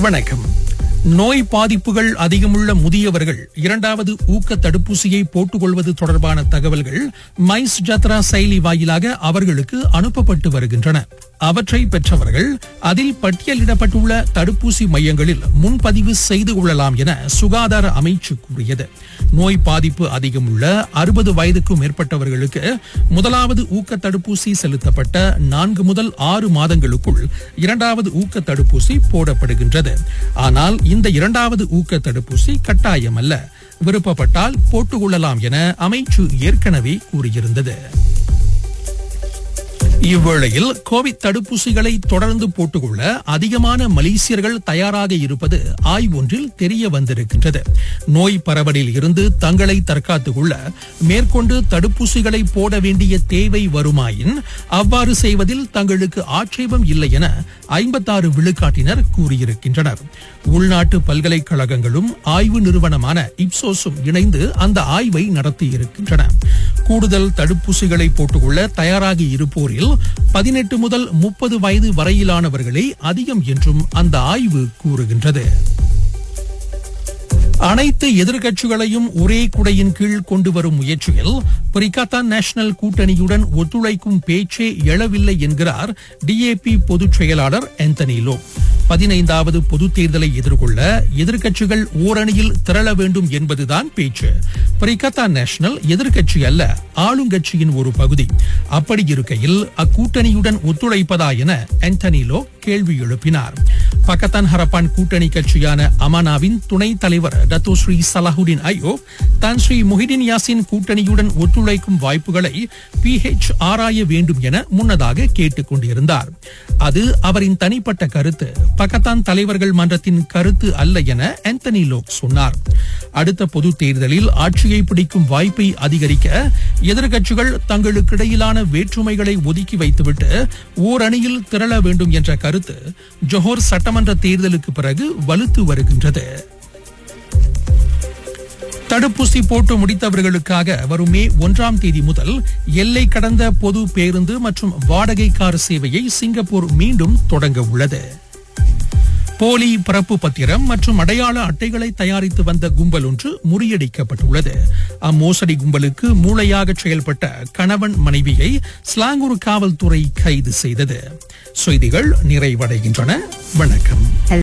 வணக்கம். நோய் பாதிப்புகள் அதிகமுள்ள முதியவர்கள் இரண்டாவது ஊக்க தடுப்பூசியை போட்டுக்கொள்வது தொடர்பான தகவல்கள் மைஸ் ஜத்ரா செயலி வாயிலாக அவர்களுக்கு அனுப்பப்பட்டு வருகின்றன. அவற்றை பெற்றவர்கள் அதில் பட்டியலிடப்பட்டுள்ள தடுப்பூசி மையங்களில் முன்பதிவு செய்து கொள்ளலாம் என சுகாதார அமைச்சு கூறியது. நோய் பாதிப்பு அதிகமுள்ள அறுபது வயதுக்கும் மேற்பட்டவர்களுக்கு முதலாவது ஊக்க தடுப்பூசி செலுத்தப்பட்ட நான்கு முதல் ஆறு மாதங்களுக்குள் இரண்டாவது ஊக்க தடுப்பூசி போடப்படுகின்றது. ஆனால் இந்த இரண்டாவது ஊக்க தடுப்பூசி கட்டாயம் அல்ல விருப்பப்பட்டால் போட்டுக்கொள்ளலாம் என அமைச்சு ஏற்கனவே கூறியிருந்தது. இவ்வேளையில் கோவிட் தடுப்பூசிகளை தொடர்ந்து போட்டுக்கொள்ள அதிகமான மலேசியர்கள் தயாராக இருப்பது ஆய்வொன்றில் தெரிய வந்திருக்கின்றது. நோய் பரவலில் இருந்து தங்களை தற்காத்துக் கொள்ள மேற்கொண்டு தடுப்பூசிகளை போட வேண்டிய தேவை வருமாயின் அவ்வாறு செய்வதில் தங்களுக்கு ஆட்சேபம் இல்லை என ஐம்பத்தாறு விழுக்காட்டினர் கூறியிருக்கின்றனர். உள்நாட்டு பல்கலைக்கழகங்களும் ஆய்வு நிறுவனமான இப்சோஸும் இணைந்து அந்த ஆய்வை நடத்தியிருக்கின்றன. கூடுதல் தடுப்பூசிகளை போட்டுக்கொள்ள தயாராகி இருப்போரில் பதினெட்டு முதல் முப்பது வயது வரையிலானவர்களே அதிகம் என்றும் அந்த ஆய்வு கூறுகின்றது. அனைத்து எதிர்க்கட்சிகளையும் ஒரே குடையின் கீழ் கொண்டு வரும் முயற்சியில் பிரிகாத்தா நேஷனல் கூட்டணியுடன் ஒத்துழைக்கும் பேச்சே எழவில்லை என்கிறார் டிஏபி பொதுச் செயலாளர் ஆந்தனி லோ பதினைந்தாவது பொது தேர்தலை எதிர்கொள்ள எதிர்க்கட்சிகள் ஓரணியில் திரள வேண்டும் என்பதுதான் பேச்சு. பிரிகத்தா நேஷனல் எதிர்க்கட்சி அல்ல ஆளுங்கட்சியின் ஒரு பகுதி. அப்படி இருக்கையில் அக்கூட்டணியுடன் ஒத்துழைப்பதா என ஆண்டனிலோ கேள்வி எழுப்பினார். பக்கத்தான் ஹரப்பான் கூட்டணி கட்சியான அமானாவின் துணைத் தலைவர் டத்தோ ஸ்ரீ சலாஹுடின் ஐயோ தான் ஸ்ரீ முஹிடின் யாசின் கூட்டணியுடன் ஒத்துழைக்கும் வாய்ப்புகளை பிஹெச் ஆராய வேண்டும் என முன்னதாக கேட்டுக் கொண்டிருந்தார். அது அவரின் தனிப்பட்ட கருத்து. பக்கத்தான் தலைவர்கள் மன்றத்தின் கருத்து அல்ல என ஆந்தனி லோக் சொன்னார். அடுத்த பொது தேர்தலில் ஆட்சியை பிடிக்கும் வாய்ப்பை அதிகரிக்க எதிர்க்கட்சிகள் தங்களுக்கிடையிலான வேற்றுமைகளை ஒதுக்கி வைத்துவிட்டு ஓரணியில் திரள வேண்டும் என்ற கருத்து ஜொஹோர் சட்டமன்ற தேர்தலுக்கு பிறகு வலுத்து வருகின்றது. தடுப்பூசி போட்டு முடித்தவர்களுக்காக வரும் மே ஒன்றாம் தேதி முதல் எல்லை கடந்த பொது பேருந்து மற்றும் வாடகை கார் சேவையை சிங்கப்பூர் மீண்டும் தொடங்க உள்ளது. போலி பிறப்பு பத்திரம் மற்றும் அடையாள அட்டைகளை தயாரித்து வந்த கும்பல் ஒன்று முறியடிக்கப்பட்டுள்ளது. அம்மோசடி கும்பலுக்கு மூளையாக செயல்பட்ட கணவன் மனைவியை ஸ்லாங்கூர் காவல்துறை கைது செய்தது. செய்திகள் நிறைவடைகின்றன. வணக்கம்.